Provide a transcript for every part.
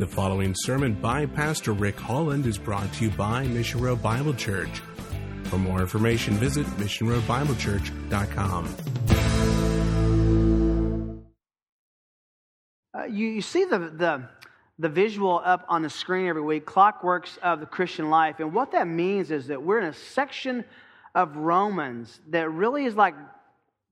The following sermon by Pastor Rick Holland is brought to you by Mission Road Bible Church. For more information, visit missionroadbiblechurch.com. Uh, you, you see the, the, the visual up on the screen every week, Clockworks of the Christian Life. And what that means is that we're in a section of Romans that really is like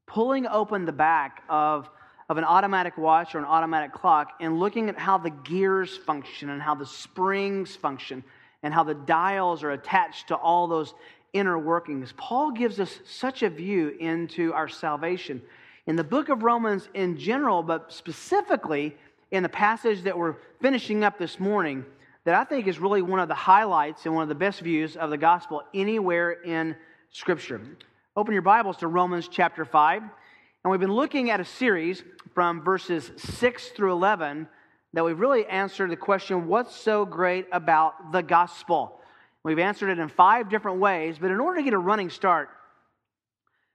pulling open the back of of an automatic watch or an automatic clock and looking at how the gears function and how the springs function and how the dials are attached to all those inner workings. Paul gives us such a view into our salvation. In the book of Romans in general, but specifically in the passage that we're finishing up this morning, that I think is really one of the highlights and one of the best views of the gospel anywhere in Scripture. Open your Bibles to Romans chapter 5. And we've been looking at a series from verses 6 through 11 that we've really answered the question what's so great about the gospel? We've answered it in five different ways, but in order to get a running start,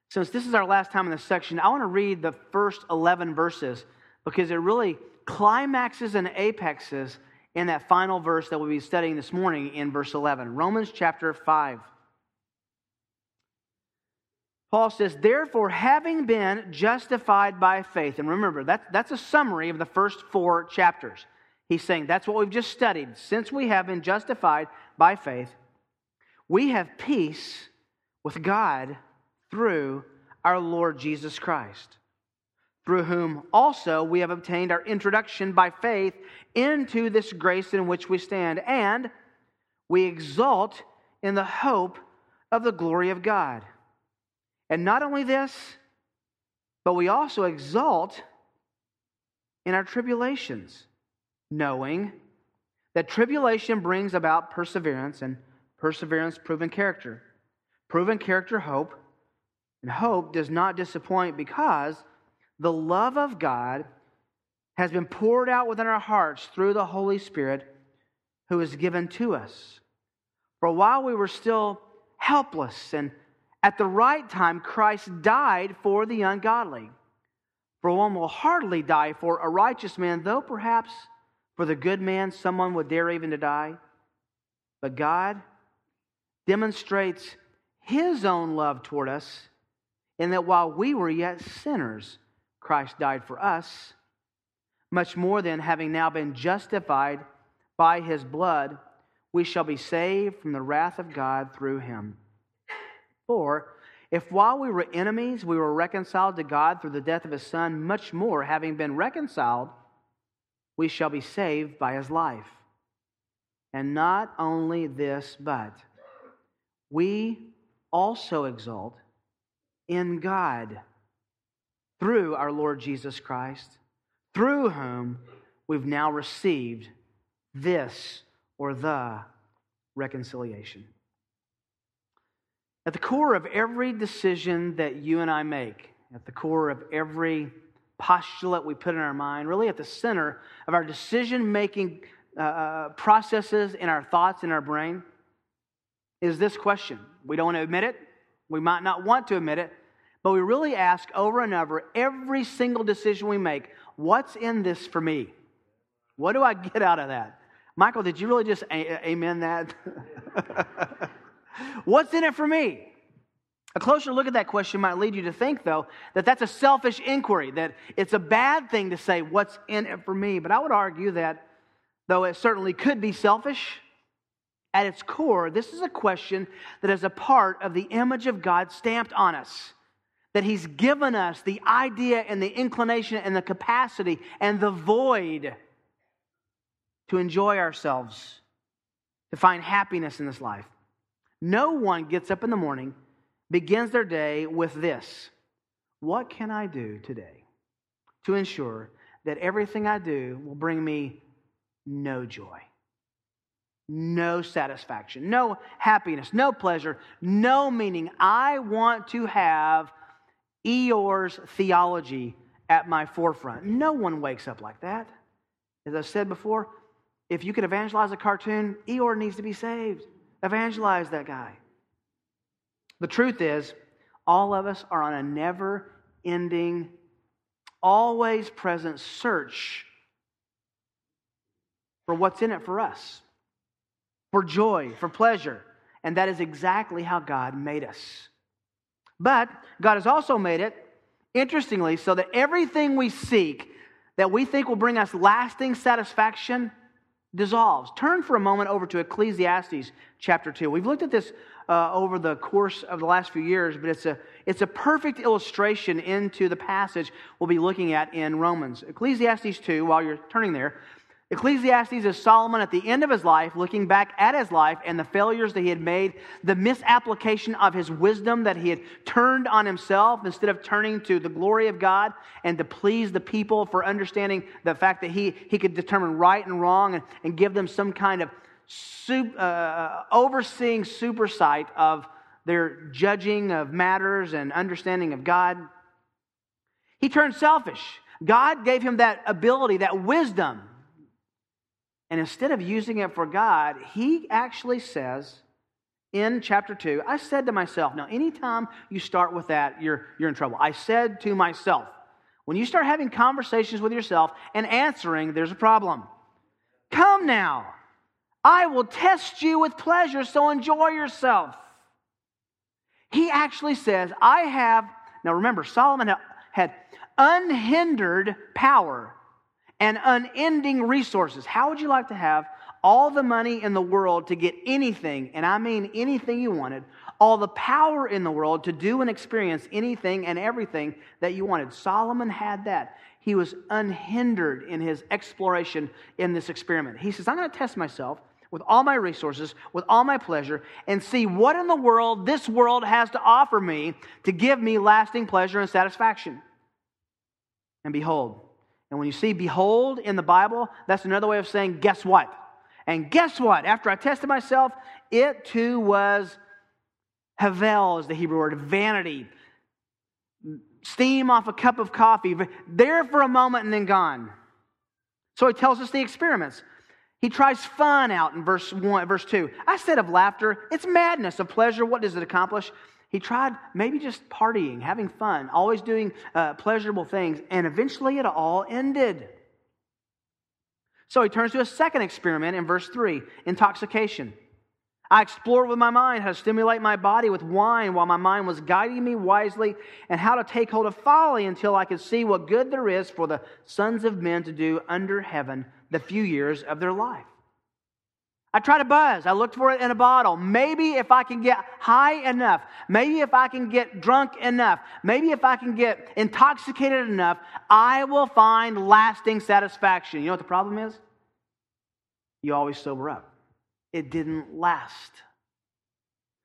since this is our last time in this section, I want to read the first 11 verses because it really climaxes and apexes in that final verse that we'll be studying this morning in verse 11. Romans chapter 5. Paul says, Therefore, having been justified by faith, and remember, that, that's a summary of the first four chapters. He's saying that's what we've just studied. Since we have been justified by faith, we have peace with God through our Lord Jesus Christ, through whom also we have obtained our introduction by faith into this grace in which we stand, and we exult in the hope of the glory of God. And not only this, but we also exult in our tribulations, knowing that tribulation brings about perseverance, and perseverance, proven character. Proven character, hope. And hope does not disappoint because the love of God has been poured out within our hearts through the Holy Spirit who is given to us. For while we were still helpless and at the right time, Christ died for the ungodly. For one will hardly die for a righteous man, though perhaps for the good man someone would dare even to die. But God demonstrates his own love toward us in that while we were yet sinners, Christ died for us. Much more than having now been justified by his blood, we shall be saved from the wrath of God through him. For if while we were enemies, we were reconciled to God through the death of his Son, much more, having been reconciled, we shall be saved by his life. And not only this, but we also exult in God through our Lord Jesus Christ, through whom we've now received this or the reconciliation. At the core of every decision that you and I make, at the core of every postulate we put in our mind, really at the center of our decision making uh, uh, processes in our thoughts in our brain, is this question. We don't want to admit it, we might not want to admit it, but we really ask over and over every single decision we make what's in this for me? What do I get out of that? Michael, did you really just a- amen that? What's in it for me? A closer look at that question might lead you to think, though, that that's a selfish inquiry, that it's a bad thing to say, What's in it for me? But I would argue that, though it certainly could be selfish, at its core, this is a question that is a part of the image of God stamped on us. That He's given us the idea and the inclination and the capacity and the void to enjoy ourselves, to find happiness in this life. No one gets up in the morning, begins their day with this What can I do today to ensure that everything I do will bring me no joy, no satisfaction, no happiness, no pleasure, no meaning? I want to have Eeyore's theology at my forefront. No one wakes up like that. As I said before, if you could evangelize a cartoon, Eeyore needs to be saved. Evangelize that guy. The truth is, all of us are on a never ending, always present search for what's in it for us, for joy, for pleasure. And that is exactly how God made us. But God has also made it, interestingly, so that everything we seek that we think will bring us lasting satisfaction dissolves. Turn for a moment over to Ecclesiastes chapter 2. We've looked at this uh, over the course of the last few years, but it's a, it's a perfect illustration into the passage we'll be looking at in Romans. Ecclesiastes 2, while you're turning there, Ecclesiastes is Solomon at the end of his life, looking back at his life and the failures that he had made, the misapplication of his wisdom that he had turned on himself instead of turning to the glory of God and to please the people for understanding the fact that he, he could determine right and wrong and, and give them some kind of super, uh, overseeing supersight of their judging of matters and understanding of God. He turned selfish. God gave him that ability, that wisdom and instead of using it for God, he actually says in chapter 2, I said to myself, now, anytime you start with that, you're, you're in trouble. I said to myself, when you start having conversations with yourself and answering, there's a problem. Come now, I will test you with pleasure, so enjoy yourself. He actually says, I have, now remember, Solomon had unhindered power and unending resources. How would you like to have all the money in the world to get anything, and I mean anything you wanted, all the power in the world to do and experience anything and everything that you wanted? Solomon had that. He was unhindered in his exploration in this experiment. He says, I'm going to test myself with all my resources, with all my pleasure, and see what in the world this world has to offer me to give me lasting pleasure and satisfaction. And behold, and when you see behold in the Bible, that's another way of saying, guess what? And guess what? After I tested myself, it too was havel, is the Hebrew word, vanity. Steam off a cup of coffee, there for a moment and then gone. So he tells us the experiments. He tries fun out in verse 1, verse 2. I said of laughter, it's madness. Of pleasure, what does it accomplish? He tried maybe just partying, having fun, always doing uh, pleasurable things, and eventually it all ended. So he turns to a second experiment in verse 3 intoxication. I explored with my mind how to stimulate my body with wine while my mind was guiding me wisely, and how to take hold of folly until I could see what good there is for the sons of men to do under heaven the few years of their life. I tried to buzz. I looked for it in a bottle. Maybe if I can get high enough, maybe if I can get drunk enough, maybe if I can get intoxicated enough, I will find lasting satisfaction. You know what the problem is? You always sober up. It didn't last.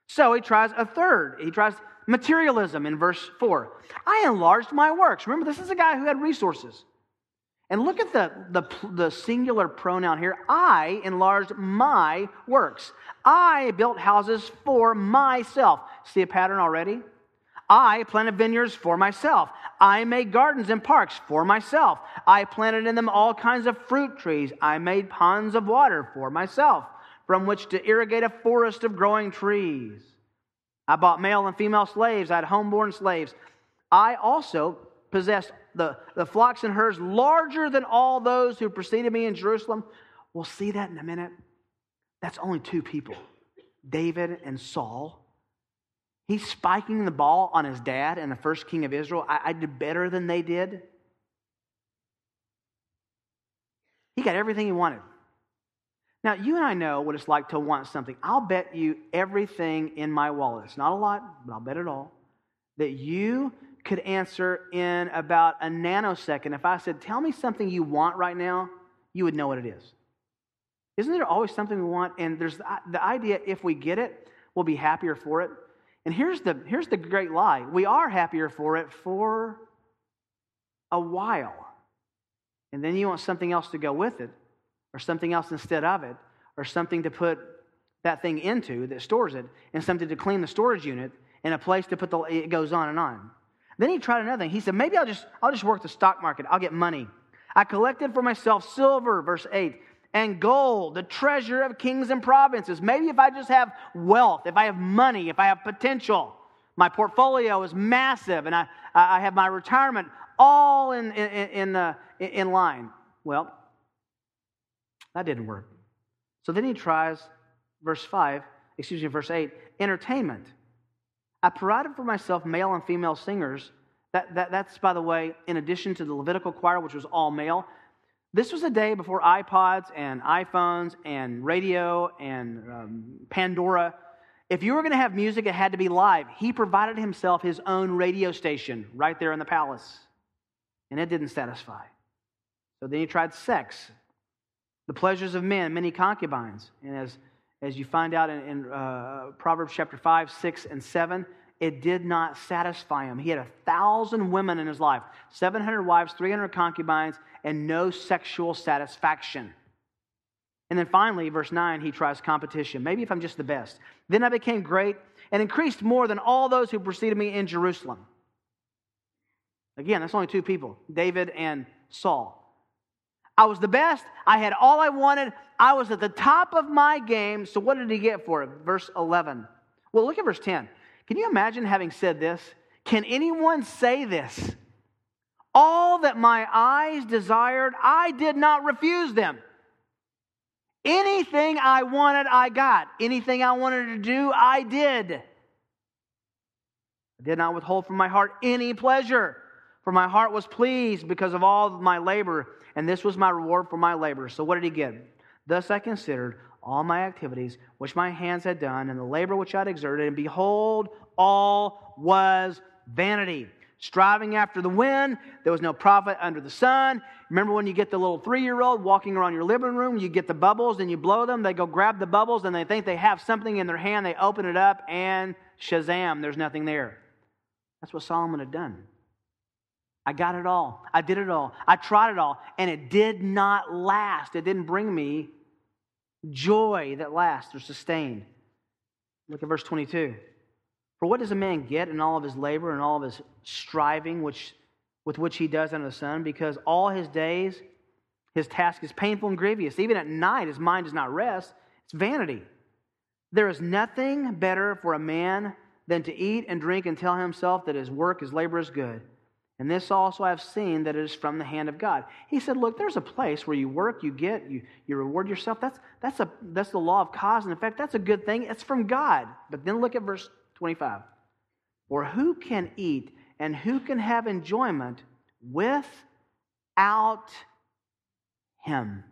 So he tries a third. He tries materialism in verse 4. I enlarged my works. Remember, this is a guy who had resources. And look at the, the, the, singular pronoun here. I enlarged my works. I built houses for myself. See a pattern already? I planted vineyards for myself. I made gardens and parks for myself. I planted in them all kinds of fruit trees. I made ponds of water for myself, from which to irrigate a forest of growing trees. I bought male and female slaves. I had homeborn slaves. I also possessed the, the flocks and herds larger than all those who preceded me in Jerusalem. We'll see that in a minute. That's only two people David and Saul. He's spiking the ball on his dad and the first king of Israel. I, I did better than they did. He got everything he wanted. Now, you and I know what it's like to want something. I'll bet you everything in my wallet. It's not a lot, but I'll bet it all. That you could answer in about a nanosecond. If I said, Tell me something you want right now, you would know what it is. Isn't there always something we want? And there's uh, the idea if we get it, we'll be happier for it. And here's the, here's the great lie we are happier for it for a while. And then you want something else to go with it, or something else instead of it, or something to put that thing into that stores it, and something to clean the storage unit, and a place to put the, it goes on and on. Then he tried another thing. He said, maybe I'll just, I'll just work the stock market. I'll get money. I collected for myself silver, verse 8, and gold, the treasure of kings and provinces. Maybe if I just have wealth, if I have money, if I have potential, my portfolio is massive, and I, I have my retirement all in, in, in, uh, in line. Well, That didn't work. So then he tries, verse 5, excuse me, verse 8, entertainment. I provided for myself male and female singers. That, that, that's, by the way, in addition to the Levitical choir, which was all male. This was a day before iPods and iPhones and radio and um, Pandora. If you were going to have music, it had to be live. He provided himself his own radio station right there in the palace, and it didn't satisfy. So then he tried sex, the pleasures of men, many concubines. And as, as you find out in, in uh, Proverbs chapter 5, 6, and 7, it did not satisfy him. He had a thousand women in his life 700 wives, 300 concubines, and no sexual satisfaction. And then finally, verse 9, he tries competition. Maybe if I'm just the best. Then I became great and increased more than all those who preceded me in Jerusalem. Again, that's only two people David and Saul. I was the best. I had all I wanted. I was at the top of my game. So, what did he get for it? Verse 11. Well, look at verse 10. Can you imagine having said this? Can anyone say this? All that my eyes desired, I did not refuse them. Anything I wanted, I got. Anything I wanted to do, I did. I did not withhold from my heart any pleasure, for my heart was pleased because of all of my labor, and this was my reward for my labor. So, what did he get? Thus I considered all my activities which my hands had done, and the labor which I had exerted, and behold, all was vanity striving after the wind. There was no profit under the sun. Remember when you get the little three year old walking around your living room, you get the bubbles and you blow them. They go grab the bubbles and they think they have something in their hand. They open it up and shazam, there's nothing there. That's what Solomon had done. I got it all. I did it all. I tried it all. And it did not last. It didn't bring me joy that lasts or sustained. Look at verse 22. For what does a man get in all of his labor and all of his striving which, with which he does under the sun? Because all his days, his task is painful and grievous. Even at night, his mind does not rest. It's vanity. There is nothing better for a man than to eat and drink and tell himself that his work, his labor is good. And this also I've seen that it is from the hand of God. He said, Look, there's a place where you work, you get, you, you reward yourself. That's, that's, a, that's the law of cause and effect. That's a good thing. It's from God. But then look at verse 25. Or who can eat and who can have enjoyment without him?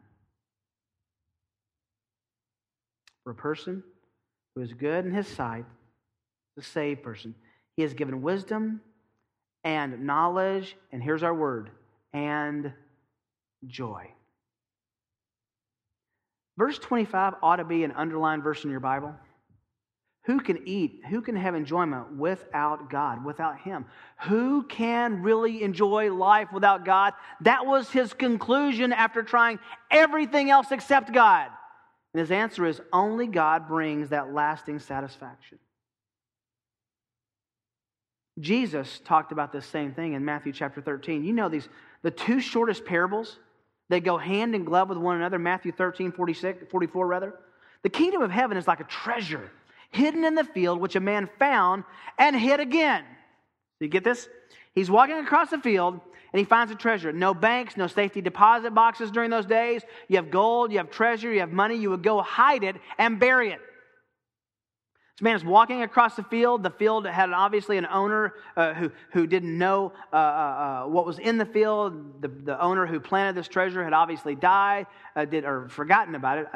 For a person who is good in his sight, the saved person, he has given wisdom and knowledge, and here's our word, and joy. Verse 25 ought to be an underlined verse in your Bible. Who can eat? Who can have enjoyment without God, without Him? Who can really enjoy life without God? That was his conclusion after trying everything else except God. And his answer is only God brings that lasting satisfaction. Jesus talked about this same thing in Matthew chapter 13. You know these the two shortest parables, they go hand in glove with one another, Matthew 13, 46, 44 rather. The kingdom of heaven is like a treasure hidden in the field, which a man found and hid again. You get this? He's walking across the field and he finds a treasure. No banks, no safety deposit boxes during those days. You have gold, you have treasure, you have money. You would go hide it and bury it. This man is walking across the field. The field had obviously an owner uh, who, who didn't know uh, uh, uh what was in the field. The, the owner who planted this treasure had obviously died uh, did, or forgotten about it.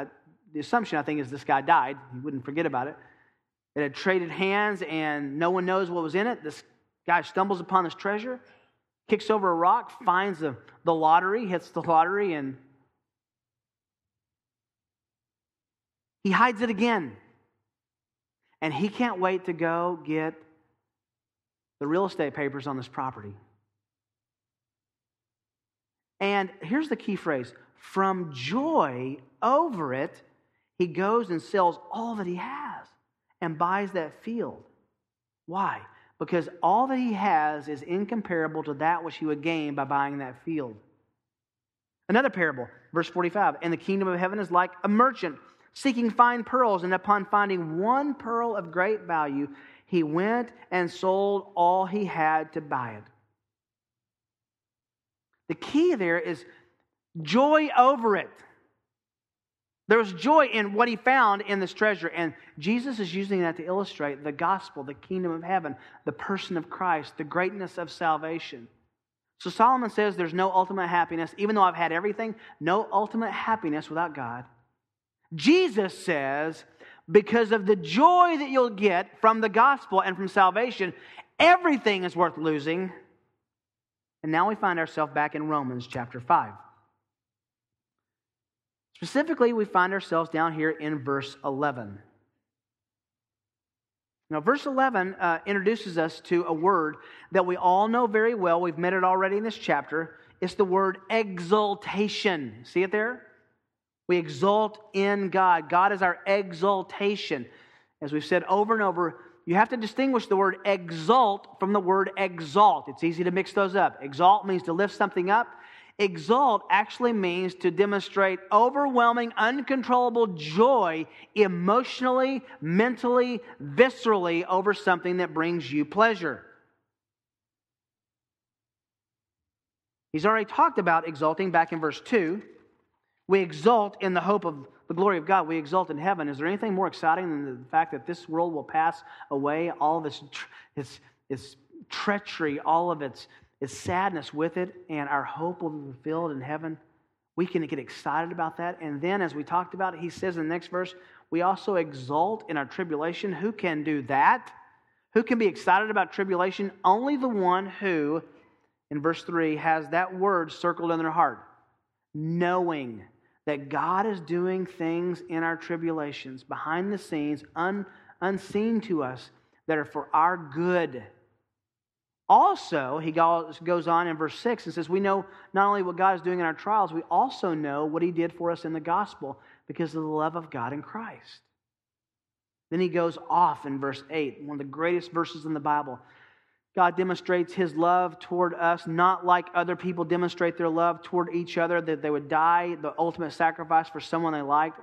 the assumption, I think, is this guy died. He wouldn't forget about it. It had traded hands, and no one knows what was in it. This guy stumbles upon this treasure, kicks over a rock, finds the, the lottery, hits the lottery, and he hides it again. And he can't wait to go get the real estate papers on this property. And here's the key phrase from joy over it, he goes and sells all that he has and buys that field. Why? Because all that he has is incomparable to that which he would gain by buying that field. Another parable, verse 45 And the kingdom of heaven is like a merchant seeking fine pearls, and upon finding one pearl of great value, he went and sold all he had to buy it. The key there is joy over it. There was joy in what he found in this treasure. And Jesus is using that to illustrate the gospel, the kingdom of heaven, the person of Christ, the greatness of salvation. So Solomon says there's no ultimate happiness. Even though I've had everything, no ultimate happiness without God. Jesus says, because of the joy that you'll get from the gospel and from salvation, everything is worth losing. And now we find ourselves back in Romans chapter 5. Specifically, we find ourselves down here in verse 11. Now, verse 11 uh, introduces us to a word that we all know very well. We've met it already in this chapter. It's the word exultation. See it there? We exult in God. God is our exultation. As we've said over and over, you have to distinguish the word exult from the word exalt. It's easy to mix those up. Exalt means to lift something up, Exult actually means to demonstrate overwhelming, uncontrollable joy emotionally, mentally, viscerally over something that brings you pleasure. He's already talked about exulting back in verse 2. We exult in the hope of the glory of God. We exult in heaven. Is there anything more exciting than the fact that this world will pass away? All of its, its, its treachery, all of its its sadness with it, and our hope will be fulfilled in heaven. We can get excited about that. And then, as we talked about, he says in the next verse, we also exult in our tribulation. Who can do that? Who can be excited about tribulation? Only the one who, in verse 3, has that word circled in their heart, knowing that God is doing things in our tribulations, behind the scenes, un, unseen to us, that are for our good also, he goes on in verse 6 and says, We know not only what God is doing in our trials, we also know what he did for us in the gospel because of the love of God in Christ. Then he goes off in verse 8, one of the greatest verses in the Bible. God demonstrates his love toward us, not like other people demonstrate their love toward each other, that they would die, the ultimate sacrifice for someone they liked.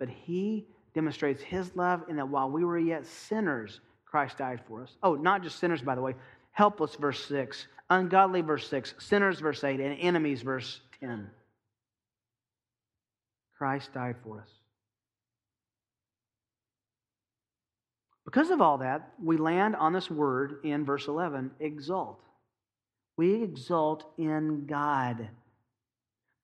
But he demonstrates his love in that while we were yet sinners, Christ died for us. Oh, not just sinners, by the way, helpless, verse 6, ungodly, verse 6, sinners, verse 8, and enemies, verse 10. Christ died for us. Because of all that, we land on this word in verse 11 exult. We exult in God.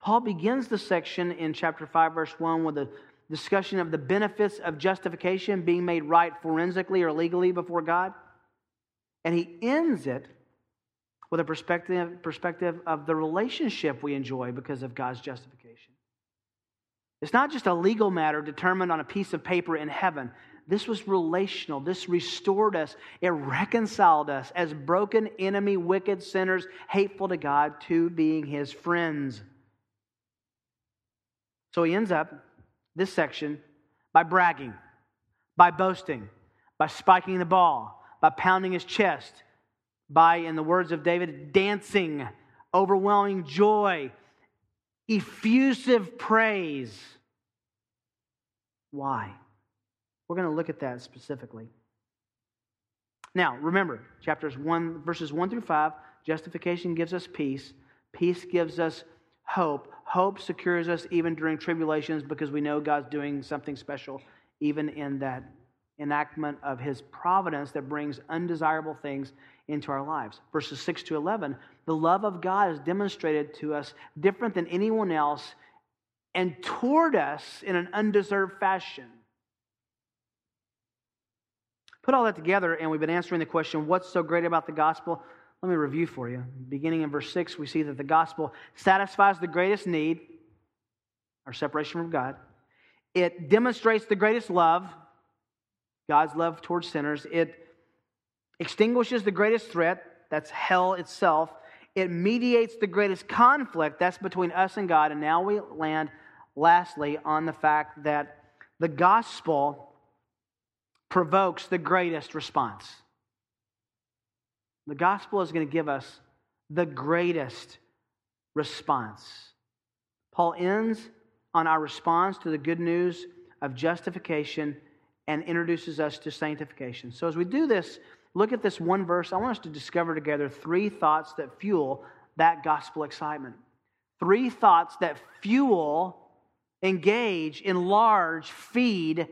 Paul begins the section in chapter 5, verse 1 with a discussion of the benefits of justification, being made right forensically or legally before God. And he ends it with a perspective, perspective of the relationship we enjoy because of God's justification. It's not just a legal matter determined on a piece of paper in heaven. This was relational. This restored us. It reconciled us as broken, enemy, wicked sinners, hateful to God, to being his friends. So he ends up this section by bragging, by boasting, by spiking the ball, by pounding his chest, by, in the words of David, dancing, overwhelming joy, effusive praise. Why? We're going to look at that specifically. Now, remember, chapters 1, verses 1 through 5, justification gives us peace. Peace gives us hope. Hope secures us even during tribulations because we know God's doing something special even in that enactment of his providence that brings undesirable things into our lives. Verses 6 to 11 the love of God is demonstrated to us different than anyone else and toward us in an undeserved fashion. Put all that together, and we've been answering the question what's so great about the gospel? Let me review for you. Beginning in verse 6, we see that the gospel satisfies the greatest need, our separation from God. It demonstrates the greatest love, God's love towards sinners. It extinguishes the greatest threat, that's hell itself. It mediates the greatest conflict, that's between us and God. And now we land, lastly, on the fact that the gospel provokes the greatest response. The gospel is going to give us the greatest response. Paul ends on our response to the good news of justification and introduces us to sanctification. So, as we do this, look at this one verse. I want us to discover together three thoughts that fuel that gospel excitement. Three thoughts that fuel engage, enlarge, feed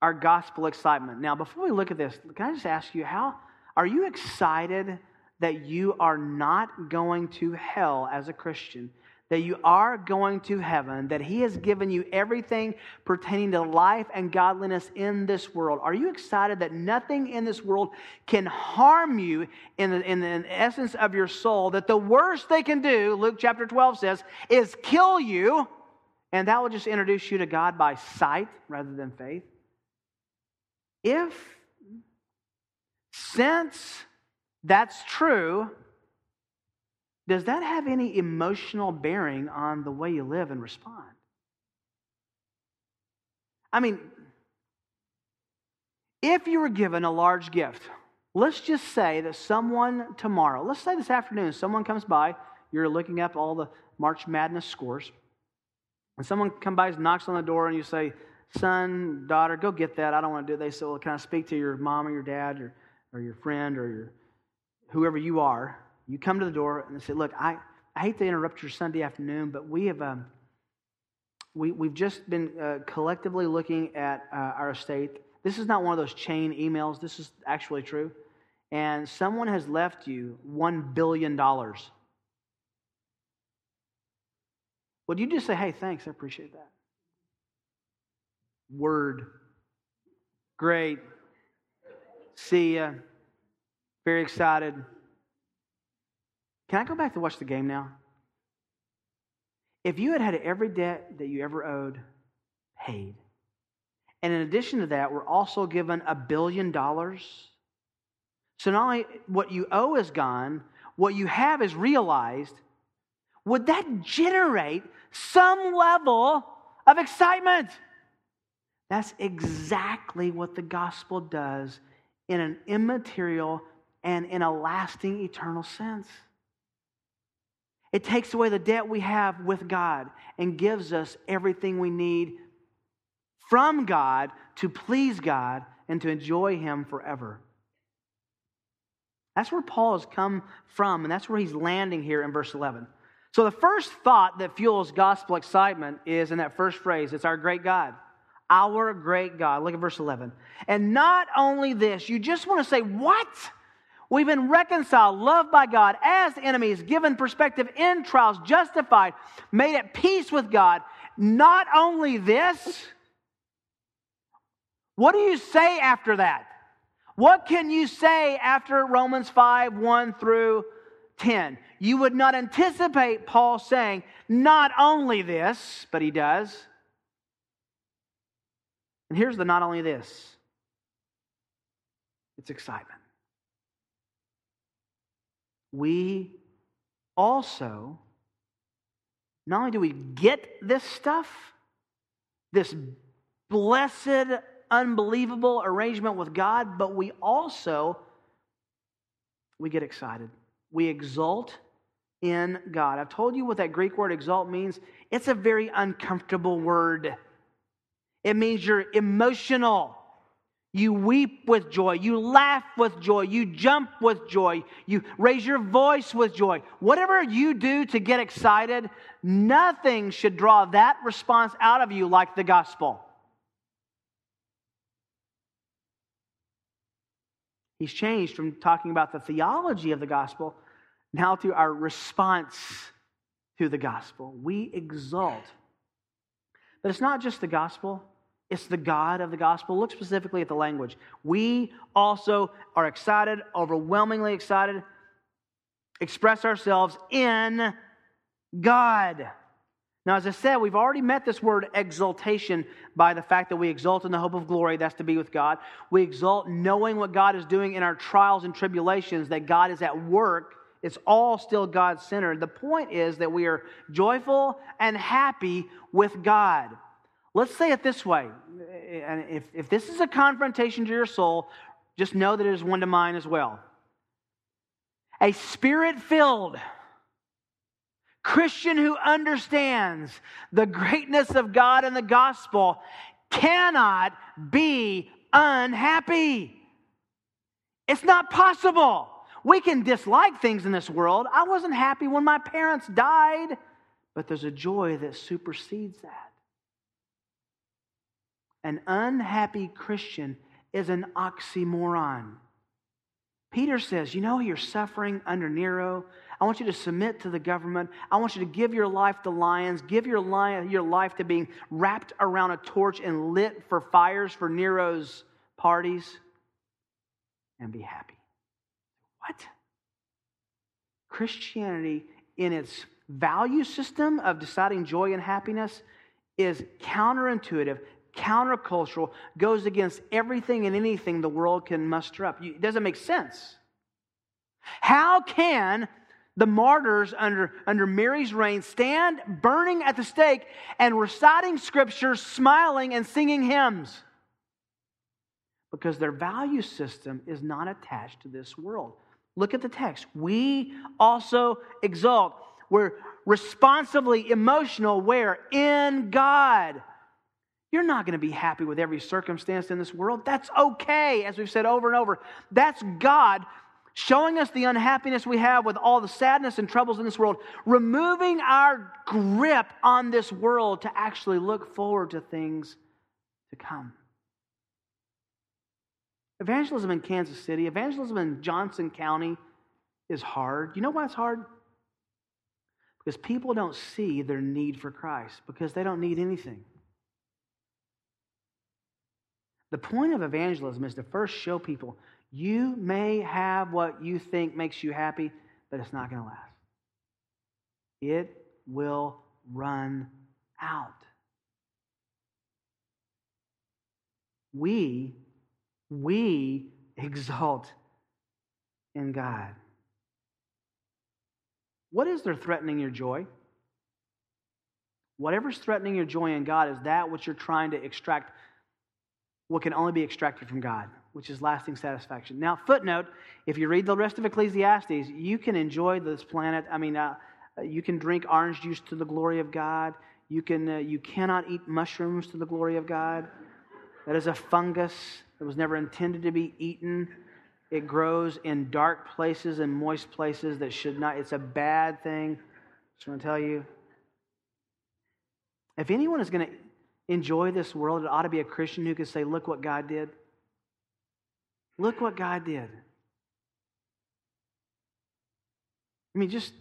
our gospel excitement. Now, before we look at this, can I just ask you, how are you excited that you are not going to hell as a Christian? That you are going to heaven, that He has given you everything pertaining to life and godliness in this world. Are you excited that nothing in this world can harm you in the, in the essence of your soul? That the worst they can do, Luke chapter 12 says, is kill you, and that will just introduce you to God by sight rather than faith? If, since that's true, does that have any emotional bearing on the way you live and respond? I mean, if you were given a large gift, let's just say that someone tomorrow, let's say this afternoon, someone comes by, you're looking up all the March Madness scores, and someone comes by, knocks on the door, and you say, son, daughter, go get that. I don't want to do it. They say, well, can I speak to your mom or your dad or, or your friend or your whoever you are? You come to the door and they say, look, I, I hate to interrupt your Sunday afternoon, but we have um, we, we've just been uh, collectively looking at uh, our estate. This is not one of those chain emails. This is actually true. And someone has left you $1 billion. Would you just say, hey, thanks, I appreciate that? Word. Great. See ya. Very excited. Can I go back to watch the game now? If you had had every debt that you ever owed paid, and in addition to that, we're also given a billion dollars. So not only what you owe is gone, what you have is realized. Would that generate some level of excitement? That's exactly what the gospel does in an immaterial and in a lasting eternal sense. It takes away the debt we have with God and gives us everything we need from God to please God and to enjoy Him forever. That's where Paul has come from, and that's where he's landing here in verse 11. So, the first thought that fuels gospel excitement is in that first phrase it's our great God our great God. Look at verse 11. And not only this, you just want to say, What? We've been reconciled, loved by God as enemies, given perspective in trials, justified, made at peace with God. Not only this, what do you say after that? What can you say after Romans 5 1 through 10? You would not anticipate Paul saying, Not only this, but he does. And here's the not only this it's excitement. We also, not only do we get this stuff, this blessed, unbelievable arrangement with God, but we also we get excited. We exult in God. I've told you what that Greek word exult means. It's a very uncomfortable word. It means you're emotional. You weep with joy. You laugh with joy. You jump with joy. You raise your voice with joy. Whatever you do to get excited, nothing should draw that response out of you like the gospel. He's changed from talking about the theology of the gospel now to our response to the gospel. We exult but it's not just the gospel, it's the God of the gospel. Look specifically at the language. We also are excited, overwhelmingly excited, express ourselves in God. Now, as I said, we've already met this word exultation by the fact that we exult in the hope of glory, that's to be with God. We exult knowing what God is doing in our trials and tribulations, that God is at work it's all still God centered. The point is that we are joyful and happy with God. Let's say it this way. And if, if this is a confrontation to your soul, just know that it is one to mine as well. A spirit filled Christian who understands the greatness of God and the gospel cannot be unhappy. It's not possible. We can dislike things in this world. I wasn't happy when my parents died, But there's a joy that supersedes that. An unhappy Christian is an oxymoron. Peter says, You know, you're suffering under Nero. I want you to submit to the government. I want you to give your life to lions, give your, lion, your life to being wrapped around a torch and lit for fires for Nero's parties, and be happy. What? Christianity, in its value system of deciding joy and happiness, is counterintuitive, countercultural, goes against everything and anything the world can muster up. It doesn't make sense. How can the martyrs under, under Mary's reign stand burning at the stake and reciting scriptures, smiling and singing hymns? Because their value system is not attached to this world. Look at the text. We also exult. We're responsively emotional where? In God. You're not going to be happy with every circumstance in this world. That's okay, as we've said over and over. That's God showing us the unhappiness we have with all the sadness and troubles in this world, removing our grip on this world to actually look forward to things to come. Evangelism in Kansas City, evangelism in Johnson County is hard. You know why it's hard? Because people don't see their need for Christ, because they don't need anything. The point of evangelism is to first show people you may have what you think makes you happy, but it's not going to last. It will run out. We, we exult in God. What is there threatening your joy? Whatever's threatening your joy in God is that which you're trying to extract what can only be extracted from God, which is lasting satisfaction. Now, footnote if you read the rest of Ecclesiastes, you can enjoy this planet. I mean, uh, you can drink orange juice to the glory of God. You, can, uh, you cannot eat mushrooms to the glory of God. That is a fungus that was never intended to be eaten. It grows in dark places and moist places that should not. It's a bad thing. Just want to tell you. If anyone is going to enjoy this world, it ought to be a Christian who can say, Look what God did. Look what God did. I mean, just,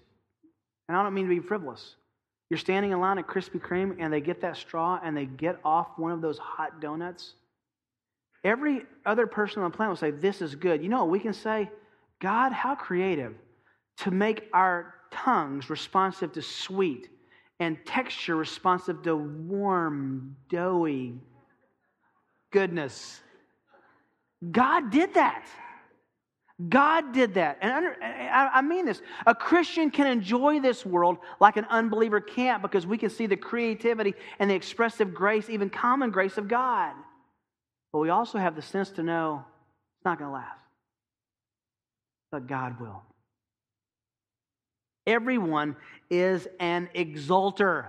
and I don't mean to be frivolous. You're standing in line at Krispy Kreme and they get that straw and they get off one of those hot donuts. Every other person on the planet will say, This is good. You know we can say? God, how creative to make our tongues responsive to sweet and texture responsive to warm, doughy goodness. God did that. God did that. And I mean this. A Christian can enjoy this world like an unbeliever can't because we can see the creativity and the expressive grace, even common grace of God. But we also have the sense to know it's not going to last. But God will. Everyone is an exulter.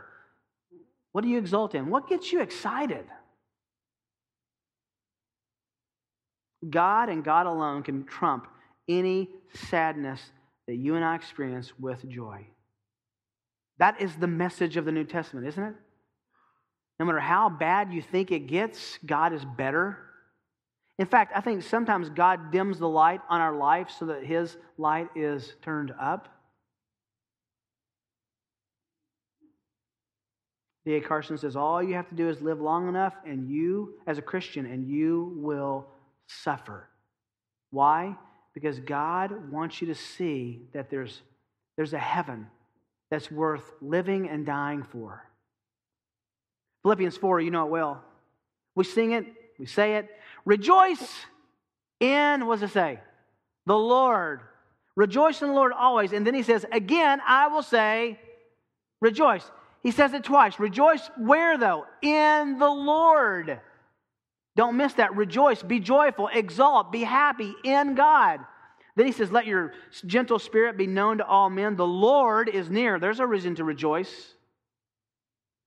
What do you exult in? What gets you excited? God and God alone can trump any sadness that you and I experience with joy. That is the message of the New Testament, isn't it? No matter how bad you think it gets, God is better. In fact, I think sometimes God dims the light on our life so that His light is turned up. D.A. Carson says, All you have to do is live long enough, and you, as a Christian, and you will suffer. Why? Because God wants you to see that there's, there's a heaven that's worth living and dying for. Philippians 4, you know it well. We sing it, we say it. Rejoice in, what does it say? The Lord. Rejoice in the Lord always. And then he says, Again, I will say, rejoice. He says it twice. Rejoice where, though? In the Lord. Don't miss that. Rejoice, be joyful, exult, be happy in God. Then he says, Let your gentle spirit be known to all men. The Lord is near. There's a reason to rejoice.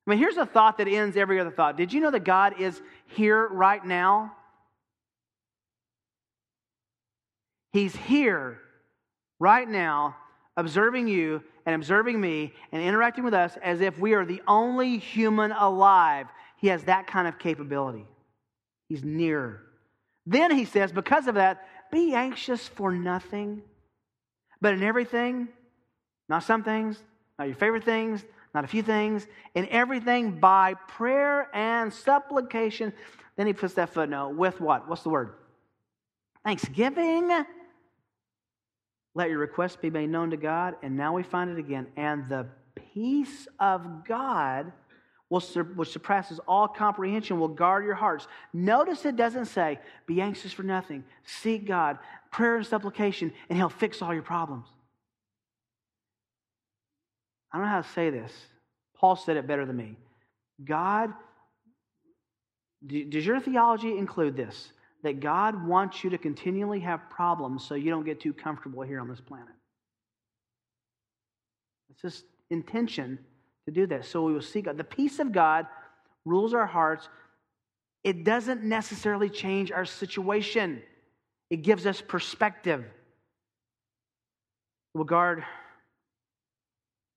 I mean, here's a thought that ends every other thought. Did you know that God is here right now? He's here right now, observing you and observing me and interacting with us as if we are the only human alive. He has that kind of capability. He's near. Then he says, because of that, be anxious for nothing, but in everything, not some things, not your favorite things, not a few things, in everything by prayer and supplication. Then he puts that footnote with what? What's the word? Thanksgiving. Let your requests be made known to God. And now we find it again. And the peace of God, which surpasses all comprehension, will guard your hearts. Notice it doesn't say, be anxious for nothing, seek God, prayer and supplication, and He'll fix all your problems. I don't know how to say this. Paul said it better than me. God, does your theology include this? That God wants you to continually have problems so you don't get too comfortable here on this planet. It's his intention to do that. So we will see God. The peace of God rules our hearts. It doesn't necessarily change our situation, it gives us perspective. It will guard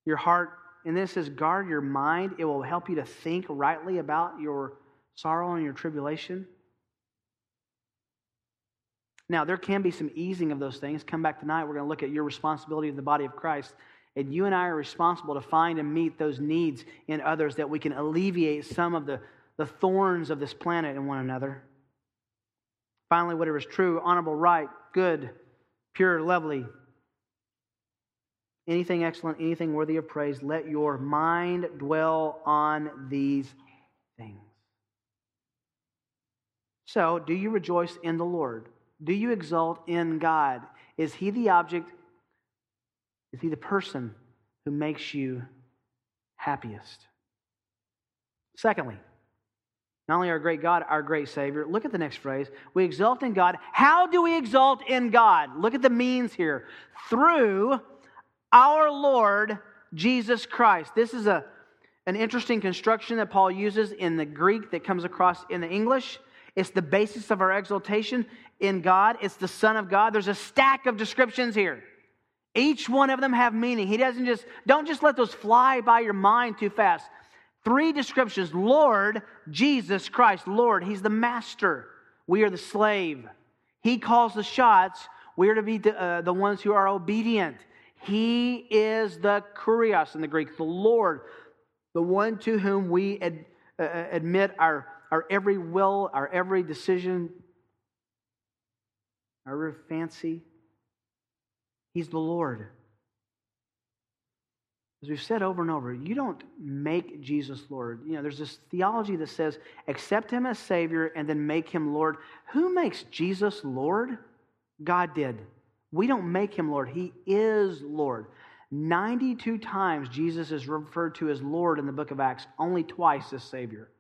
your heart. And this is guard your mind. It will help you to think rightly about your sorrow and your tribulation. Now, there can be some easing of those things. Come back tonight. We're going to look at your responsibility in the body of Christ. And you and I are responsible to find and meet those needs in others that we can alleviate some of the, the thorns of this planet in one another. Finally, whatever is true, honorable, right, good, pure, lovely, anything excellent, anything worthy of praise, let your mind dwell on these things. So, do you rejoice in the Lord? Do you exult in God? Is He the object? Is He the person who makes you happiest? Secondly, not only our great God, our great Savior. Look at the next phrase. We exult in God. How do we exult in God? Look at the means here. Through our Lord Jesus Christ. This is a, an interesting construction that Paul uses in the Greek that comes across in the English. It's the basis of our exultation in God. It's the Son of God. There's a stack of descriptions here. Each one of them have meaning. He doesn't just, don't just let those fly by your mind too fast. Three descriptions Lord, Jesus Christ. Lord, He's the master. We are the slave. He calls the shots. We are to be the, uh, the ones who are obedient. He is the kurios in the Greek, the Lord, the one to whom we ad, uh, admit our, our every will, our every decision, our fancy. He's the Lord. As we've said over and over, you don't make Jesus Lord. You know, there's this theology that says accept him as Savior and then make him Lord. Who makes Jesus Lord? God did. We don't make him Lord, he is Lord. 92 times Jesus is referred to as Lord in the book of Acts, only twice as Savior.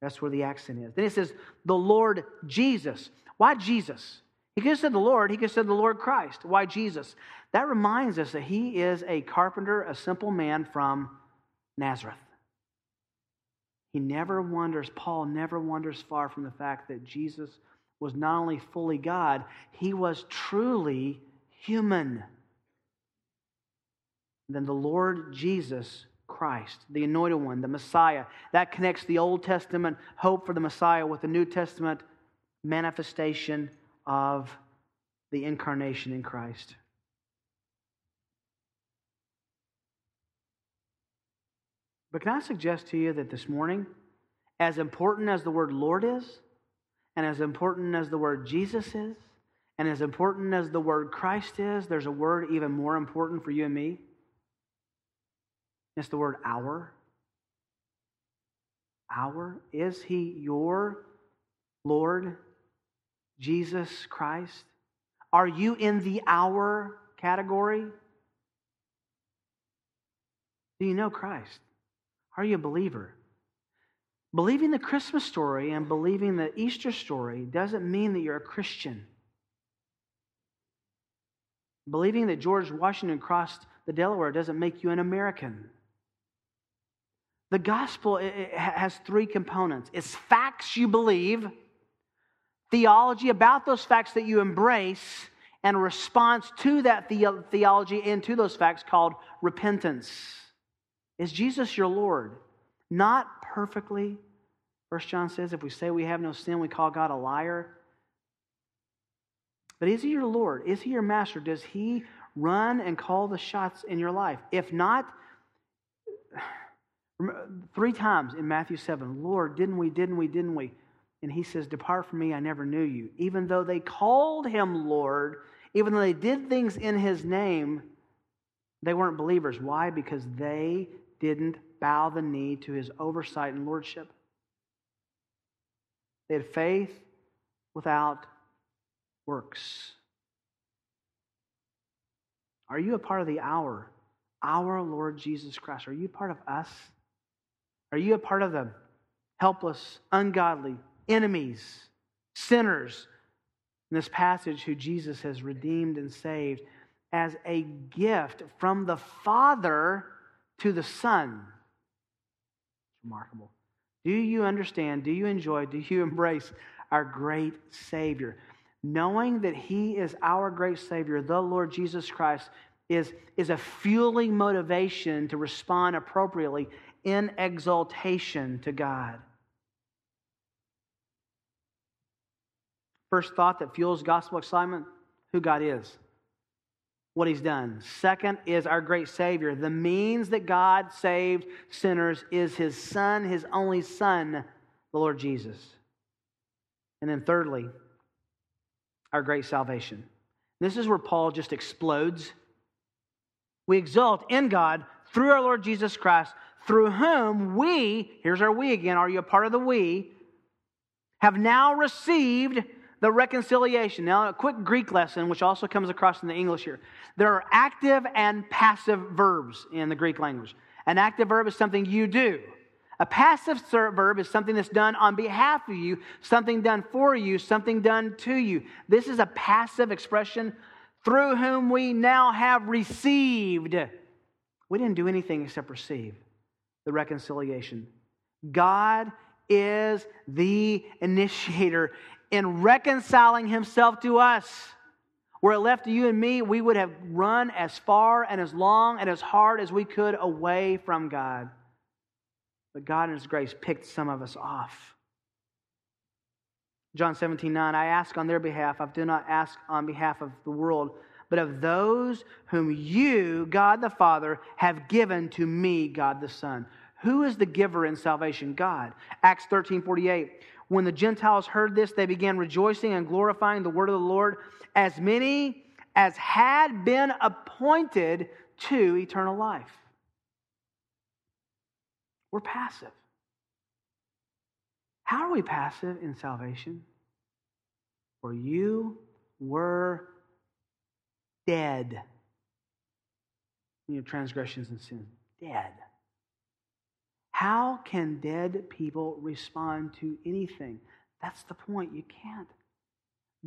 That's where the accent is. Then it says, the Lord Jesus. Why Jesus? He could have said the Lord, he could have said the Lord Christ. Why Jesus? That reminds us that he is a carpenter, a simple man from Nazareth. He never wonders, Paul never wanders far from the fact that Jesus was not only fully God, he was truly human. Then the Lord Jesus Christ, the anointed one, the Messiah, that connects the Old Testament hope for the Messiah with the New Testament manifestation of the incarnation in Christ. But can I suggest to you that this morning, as important as the word Lord is, and as important as the word Jesus is, and as important as the word Christ is, there's a word even more important for you and me. It's the word our. Our. Is he your Lord, Jesus Christ? Are you in the our category? Do you know Christ? Are you a believer? Believing the Christmas story and believing the Easter story doesn't mean that you're a Christian. Believing that George Washington crossed the Delaware doesn't make you an American. The gospel has three components it's facts you believe, theology about those facts that you embrace, and a response to that the- theology and to those facts called repentance. Is Jesus your Lord? Not perfectly. First John says if we say we have no sin, we call God a liar. But is he your Lord? Is he your master? Does he run and call the shots in your life? If not, three times in Matthew 7, Lord, didn't we, didn't we, didn't we? And he says, Depart from me, I never knew you. Even though they called him Lord, even though they did things in his name, they weren't believers. Why? Because they didn't bow the knee to his oversight and lordship. They had faith without works. Are you a part of the hour? Our Lord Jesus Christ. Are you part of us? Are you a part of the helpless, ungodly, enemies, sinners in this passage who Jesus has redeemed and saved as a gift from the Father to the Son? Remarkable. Do you understand? Do you enjoy? Do you embrace our great Savior? Knowing that He is our great Savior, the Lord Jesus Christ, is, is a fueling motivation to respond appropriately in exultation to God. First thought that fuels gospel excitement who God is, what He's done. Second is our great Savior. The means that God saved sinners is His Son, His only Son, the Lord Jesus. And then thirdly, our great salvation. This is where Paul just explodes. We exult in God through our Lord Jesus Christ, through whom we, here's our we again, are you a part of the we, have now received the reconciliation. Now, a quick Greek lesson, which also comes across in the English here. There are active and passive verbs in the Greek language. An active verb is something you do. A passive verb is something that's done on behalf of you, something done for you, something done to you. This is a passive expression through whom we now have received. We didn't do anything except receive the reconciliation. God is the initiator in reconciling himself to us. Where it left to you and me, we would have run as far and as long and as hard as we could away from God. But God in His grace picked some of us off. John 17, 9, I ask on their behalf, I do not ask on behalf of the world, but of those whom you, God the Father, have given to me, God the Son. Who is the giver in salvation? God. Acts 13 48. When the Gentiles heard this, they began rejoicing and glorifying the word of the Lord, as many as had been appointed to eternal life. We're passive. How are we passive in salvation? For you were dead in your transgressions and sins. Dead. How can dead people respond to anything? That's the point. You can't.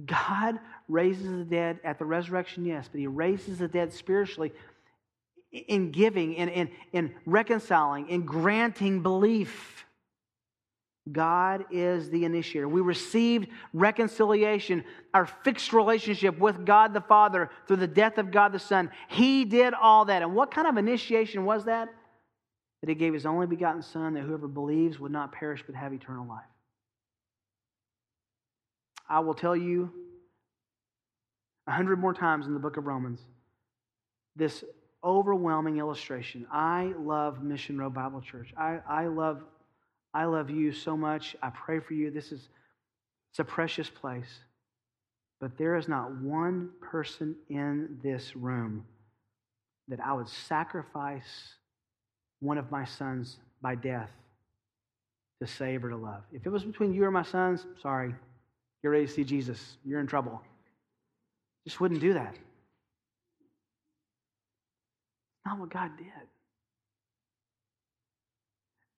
God raises the dead at the resurrection, yes, but He raises the dead spiritually in giving, in, in, in reconciling, in granting belief. God is the initiator. We received reconciliation, our fixed relationship with God the Father through the death of God the Son. He did all that. And what kind of initiation was that? That he gave his only begotten Son, that whoever believes would not perish but have eternal life. I will tell you a hundred more times in the book of Romans this overwhelming illustration. I love Mission Road Bible Church. I, I love I love you so much. I pray for you. This is it's a precious place. But there is not one person in this room that I would sacrifice one of my sons by death to save or to love. If it was between you or my sons, sorry, you're ready to see Jesus. You're in trouble. Just wouldn't do that. Not what God did.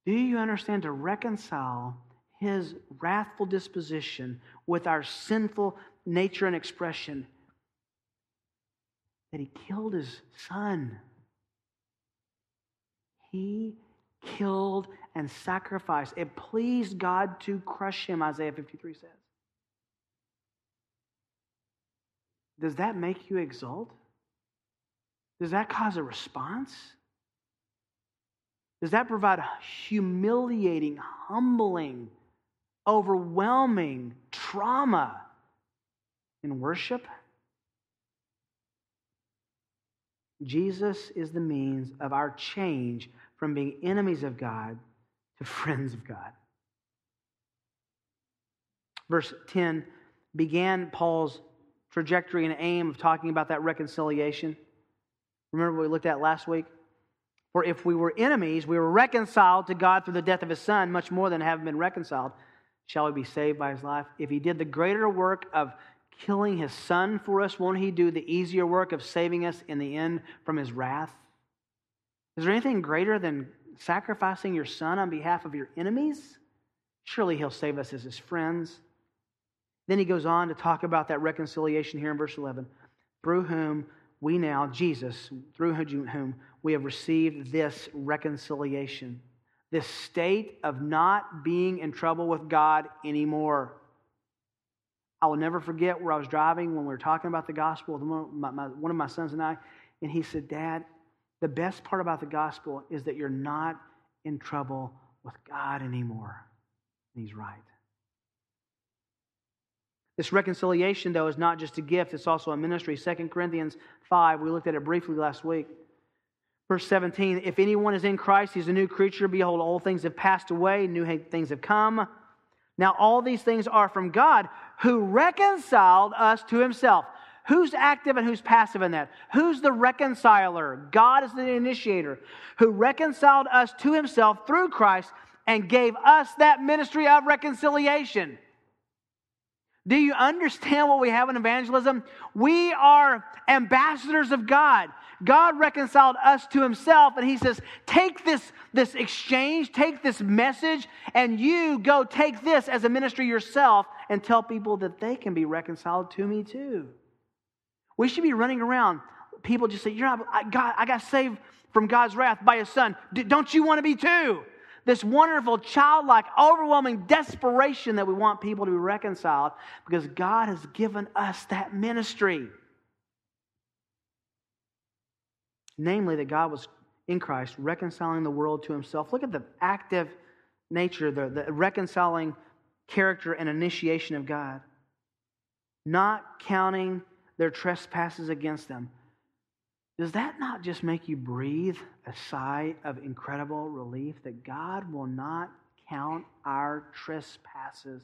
Do you understand to reconcile his wrathful disposition with our sinful nature and expression? That he killed his son he killed and sacrificed. It pleased God to crush him, Isaiah 53 says. does that make you exult? Does that cause a response? Does that provide humiliating, humbling, overwhelming trauma in worship? Jesus is the means of our change from being enemies of God to friends of God. Verse 10 began Paul's trajectory and aim of talking about that reconciliation. Remember what we looked at last week? For if we were enemies, we were reconciled to God through the death of his son, much more than having been reconciled. Shall we be saved by his life? If he did the greater work of killing his son for us, won't he do the easier work of saving us in the end from his wrath? Is there anything greater than sacrificing your son on behalf of your enemies? Surely he'll save us as his friends. Then he goes on to talk about that reconciliation here in verse 11, through whom we now, Jesus, through whom we have received this reconciliation, this state of not being in trouble with God anymore. I will never forget where I was driving when we were talking about the gospel with one of my sons and I, and he said, Dad, the best part about the gospel is that you're not in trouble with God anymore. And he's right. This reconciliation, though, is not just a gift, it's also a ministry. 2 Corinthians 5, we looked at it briefly last week. Verse 17 If anyone is in Christ, he's a new creature. Behold, all things have passed away, new things have come. Now, all these things are from God who reconciled us to himself. Who's active and who's passive in that? Who's the reconciler? God is the initiator who reconciled us to himself through Christ and gave us that ministry of reconciliation. Do you understand what we have in evangelism? We are ambassadors of God. God reconciled us to himself, and he says, Take this, this exchange, take this message, and you go take this as a ministry yourself and tell people that they can be reconciled to me too. We should be running around. People just say, You're not, I, God, I got saved from God's wrath by his son. Don't you want to be too? this wonderful, childlike, overwhelming desperation that we want people to be reconciled because God has given us that ministry. Namely, that God was in Christ reconciling the world to himself. Look at the active nature, the, the reconciling character and initiation of God. Not counting their trespasses against them does that not just make you breathe a sigh of incredible relief that God will not count our trespasses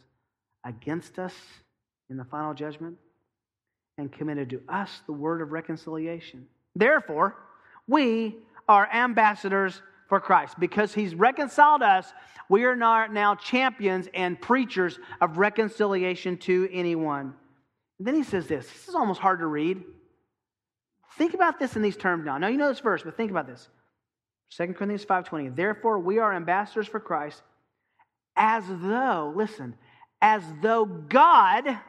against us in the final judgment and committed to us the word of reconciliation? Therefore, we are ambassadors for Christ. Because he's reconciled us, we are now champions and preachers of reconciliation to anyone. And then he says this this is almost hard to read. Think about this in these terms now. Now you know this verse, but think about this. 2 Corinthians 5:20. Therefore, we are ambassadors for Christ, as though, listen, as though God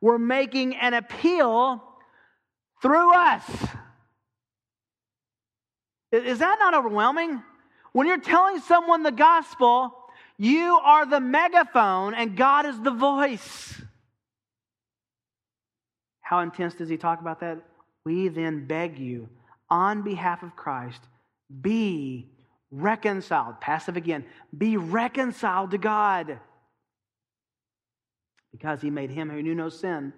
were making an appeal through us. Is that not overwhelming? When you're telling someone the gospel, you are the megaphone and God is the voice. How intense does he talk about that? We then beg you, on behalf of Christ, be reconciled. Passive again. Be reconciled to God. Because he made him who knew no sin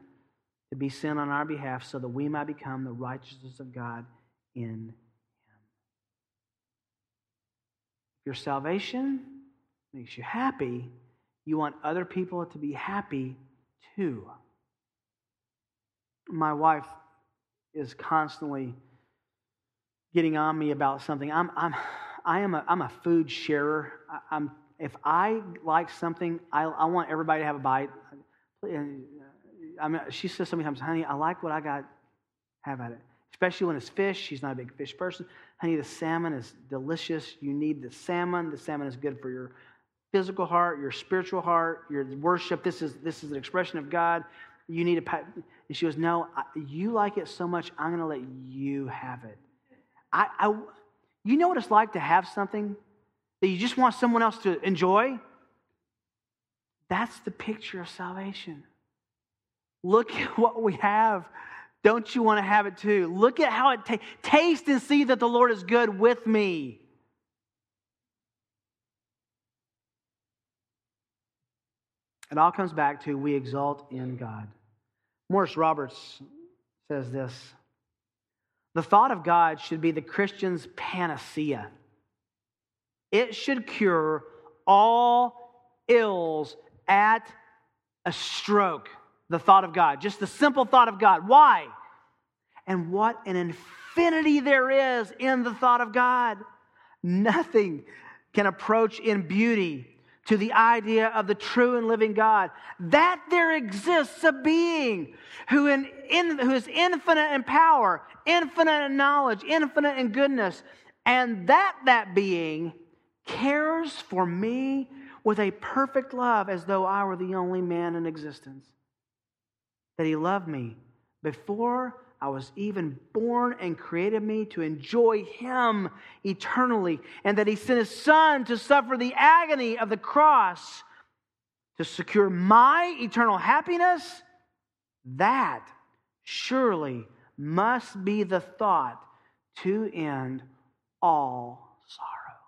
to be sin on our behalf so that we might become the righteousness of God in him. If your salvation makes you happy, you want other people to be happy too. My wife is constantly getting on me about something. I'm, I'm, I am a, I'm a food sharer. I, am if I like something, I, I want everybody to have a bite. I mean, she says sometimes, honey, I like what I got. Have at it. Especially when it's fish. She's not a big fish person. Honey, the salmon is delicious. You need the salmon. The salmon is good for your physical heart, your spiritual heart, your worship. This is, this is an expression of God. You need a and she goes, No, you like it so much, I'm going to let you have it. I, I, you know what it's like to have something that you just want someone else to enjoy? That's the picture of salvation. Look at what we have. Don't you want to have it too? Look at how it tastes. Taste and see that the Lord is good with me. It all comes back to we exult in God. Maurice Roberts says this The thought of God should be the Christian's panacea, it should cure all ills at a stroke. The thought of God, just the simple thought of God. Why? And what an infinity there is in the thought of God. Nothing can approach in beauty to the idea of the true and living God, that there exists a being who, in, in, who is infinite in power, infinite in knowledge, infinite in goodness, and that that being cares for me with a perfect love as though I were the only man in existence. That he loved me before I was even born and created me to enjoy Him eternally, and that He sent His Son to suffer the agony of the cross to secure my eternal happiness, that surely must be the thought to end all sorrow.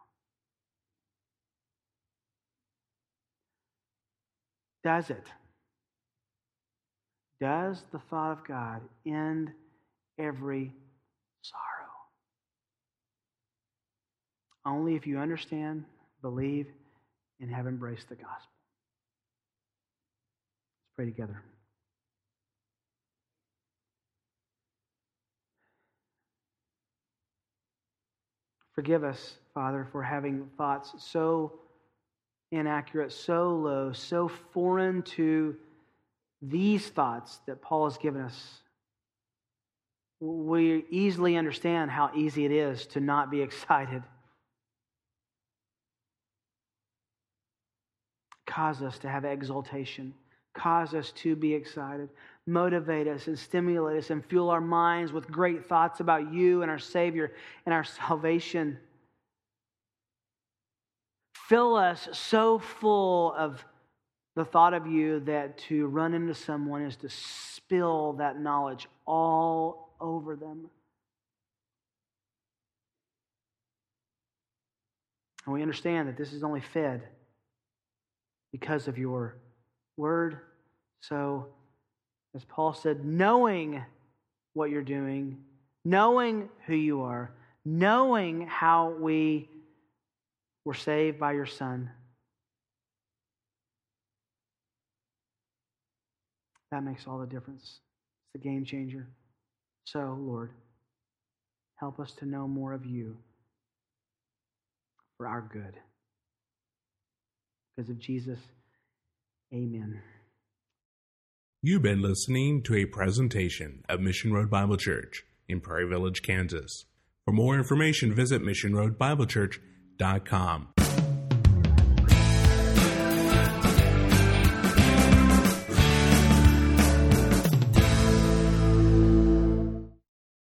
Does it? Does the thought of God end every sorrow. Only if you understand, believe, and have embraced the gospel. Let's pray together. Forgive us, Father, for having thoughts so inaccurate, so low, so foreign to these thoughts that Paul has given us we easily understand how easy it is to not be excited. Cause us to have exultation, cause us to be excited, motivate us and stimulate us and fuel our minds with great thoughts about you and our Savior and our salvation. Fill us so full of the thought of you that to run into someone is to spill that knowledge all over them. And we understand that this is only fed because of your word. So, as Paul said, knowing what you're doing, knowing who you are, knowing how we were saved by your Son, that makes all the difference. It's a game changer. So, Lord, help us to know more of you for our good. Because of Jesus, amen. You've been listening to a presentation of Mission Road Bible Church in Prairie Village, Kansas. For more information, visit missionroadbiblechurch.com.